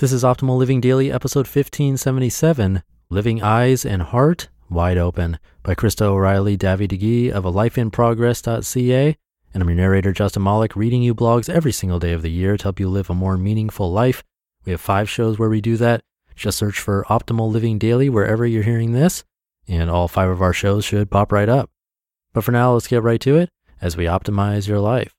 This is Optimal Living Daily, episode 1577 Living Eyes and Heart Wide Open by Krista O'Reilly, Davi-Digui of a lifeinprogress.ca. And I'm your narrator, Justin Malik, reading you blogs every single day of the year to help you live a more meaningful life. We have five shows where we do that. Just search for Optimal Living Daily wherever you're hearing this, and all five of our shows should pop right up. But for now, let's get right to it as we optimize your life.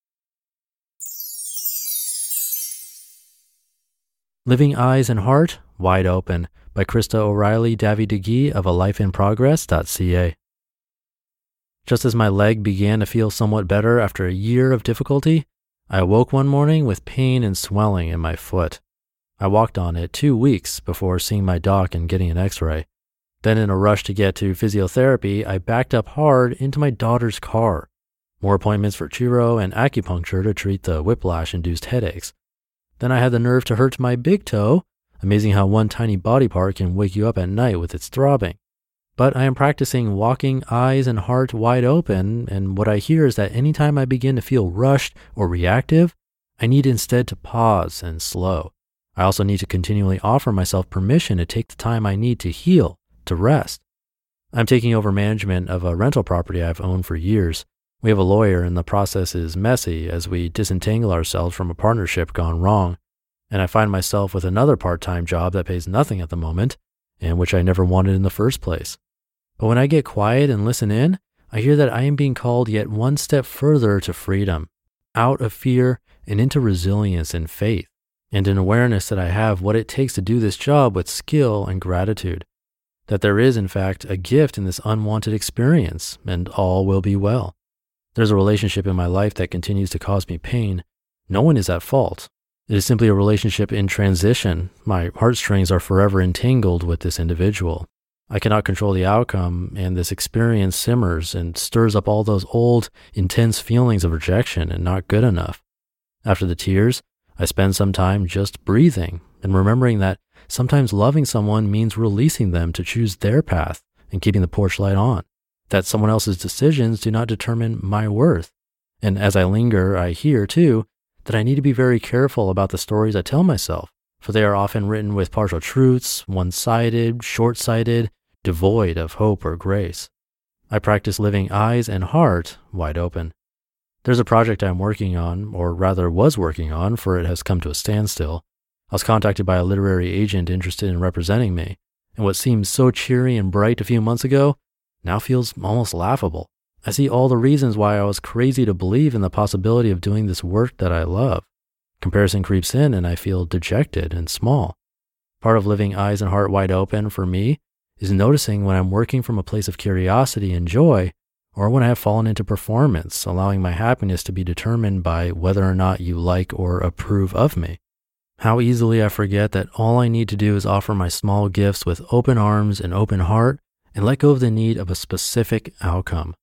Living Eyes and Heart Wide Open by Krista O'Reilly, Davi-Digui of a Life in lifeinprogress.ca. Just as my leg began to feel somewhat better after a year of difficulty, I awoke one morning with pain and swelling in my foot. I walked on it two weeks before seeing my doc and getting an x ray. Then, in a rush to get to physiotherapy, I backed up hard into my daughter's car. More appointments for chiro and acupuncture to treat the whiplash induced headaches. Then I had the nerve to hurt my big toe. Amazing how one tiny body part can wake you up at night with its throbbing. But I am practicing walking eyes and heart wide open, and what I hear is that anytime I begin to feel rushed or reactive, I need instead to pause and slow. I also need to continually offer myself permission to take the time I need to heal, to rest. I'm taking over management of a rental property I've owned for years. We have a lawyer, and the process is messy as we disentangle ourselves from a partnership gone wrong. And I find myself with another part time job that pays nothing at the moment, and which I never wanted in the first place. But when I get quiet and listen in, I hear that I am being called yet one step further to freedom, out of fear and into resilience and faith, and an awareness that I have what it takes to do this job with skill and gratitude. That there is, in fact, a gift in this unwanted experience, and all will be well. There's a relationship in my life that continues to cause me pain. No one is at fault. It is simply a relationship in transition. My heartstrings are forever entangled with this individual. I cannot control the outcome, and this experience simmers and stirs up all those old, intense feelings of rejection and not good enough. After the tears, I spend some time just breathing and remembering that sometimes loving someone means releasing them to choose their path and keeping the porch light on that someone else's decisions do not determine my worth. And as I linger, I hear too that I need to be very careful about the stories I tell myself, for they are often written with partial truths, one sided, short sighted, devoid of hope or grace. I practice living eyes and heart wide open. There's a project I'm working on, or rather was working on, for it has come to a standstill. I was contacted by a literary agent interested in representing me, and what seemed so cheery and bright a few months ago now feels almost laughable. I see all the reasons why I was crazy to believe in the possibility of doing this work that I love. Comparison creeps in and I feel dejected and small. Part of living eyes and heart wide open for me is noticing when I'm working from a place of curiosity and joy, or when I have fallen into performance, allowing my happiness to be determined by whether or not you like or approve of me. How easily I forget that all I need to do is offer my small gifts with open arms and open heart and let go of the need of a specific outcome.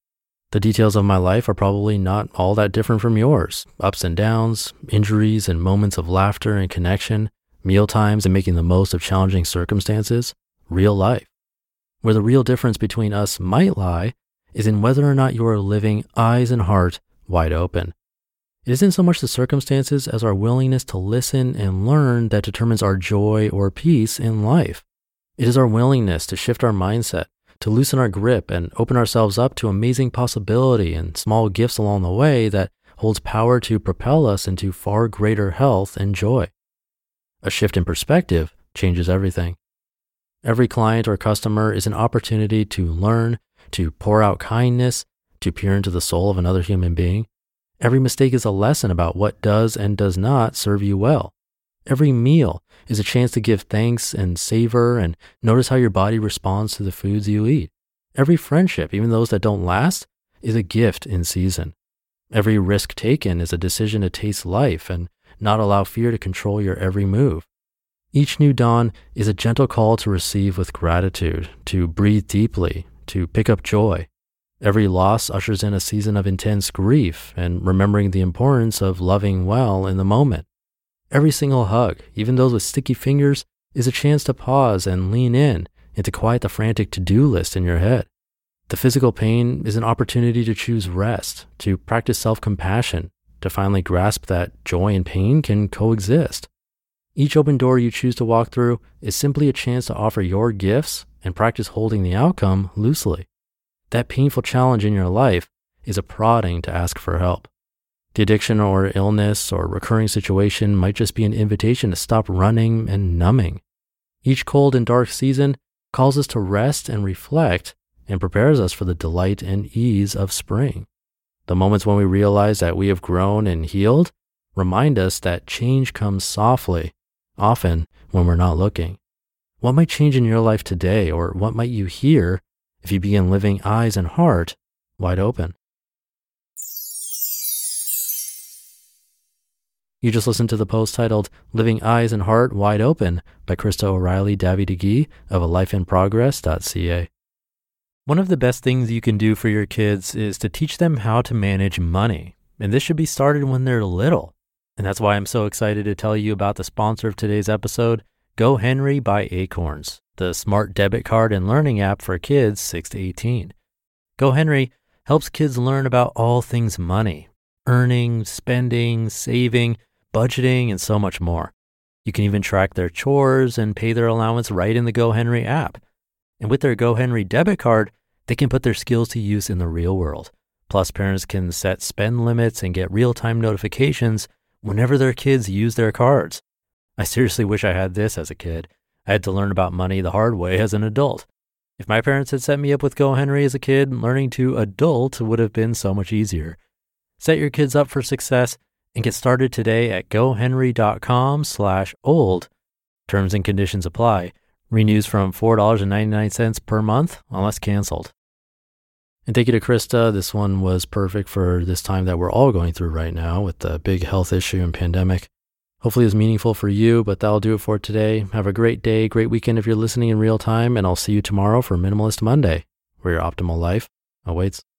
The details of my life are probably not all that different from yours ups and downs, injuries and moments of laughter and connection, meal times and making the most of challenging circumstances, real life. Where the real difference between us might lie is in whether or not you are living eyes and heart wide open. It isn't so much the circumstances as our willingness to listen and learn that determines our joy or peace in life. It is our willingness to shift our mindset to loosen our grip and open ourselves up to amazing possibility and small gifts along the way that holds power to propel us into far greater health and joy. A shift in perspective changes everything. Every client or customer is an opportunity to learn, to pour out kindness, to peer into the soul of another human being. Every mistake is a lesson about what does and does not serve you well. Every meal is a chance to give thanks and savor and notice how your body responds to the foods you eat. Every friendship, even those that don't last, is a gift in season. Every risk taken is a decision to taste life and not allow fear to control your every move. Each new dawn is a gentle call to receive with gratitude, to breathe deeply, to pick up joy. Every loss ushers in a season of intense grief and remembering the importance of loving well in the moment. Every single hug, even those with sticky fingers, is a chance to pause and lean in and to quiet the frantic to do list in your head. The physical pain is an opportunity to choose rest, to practice self compassion, to finally grasp that joy and pain can coexist. Each open door you choose to walk through is simply a chance to offer your gifts and practice holding the outcome loosely. That painful challenge in your life is a prodding to ask for help. The addiction or illness or recurring situation might just be an invitation to stop running and numbing. Each cold and dark season calls us to rest and reflect and prepares us for the delight and ease of spring. The moments when we realize that we have grown and healed remind us that change comes softly, often when we're not looking. What might change in your life today, or what might you hear if you begin living eyes and heart wide open? You just listened to the post titled Living Eyes and Heart Wide Open by Krista O'Reilly Davi-Digui of a lifeinprogress.ca. One of the best things you can do for your kids is to teach them how to manage money. And this should be started when they're little. And that's why I'm so excited to tell you about the sponsor of today's episode, GoHenry by Acorns, the smart debit card and learning app for kids 6 to 18. GoHenry helps kids learn about all things money, earning, spending, saving, budgeting, and so much more. You can even track their chores and pay their allowance right in the GoHenry app. And with their GoHenry debit card, they can put their skills to use in the real world. Plus, parents can set spend limits and get real time notifications whenever their kids use their cards. I seriously wish I had this as a kid. I had to learn about money the hard way as an adult. If my parents had set me up with GoHenry as a kid, learning to adult would have been so much easier. Set your kids up for success and get started today at gohenry.com slash old. Terms and conditions apply. Renews from $4.99 per month unless canceled. And thank you to Krista. This one was perfect for this time that we're all going through right now with the big health issue and pandemic. Hopefully it was meaningful for you, but that'll do it for today. Have a great day, great weekend if you're listening in real time, and I'll see you tomorrow for Minimalist Monday, where your optimal life awaits.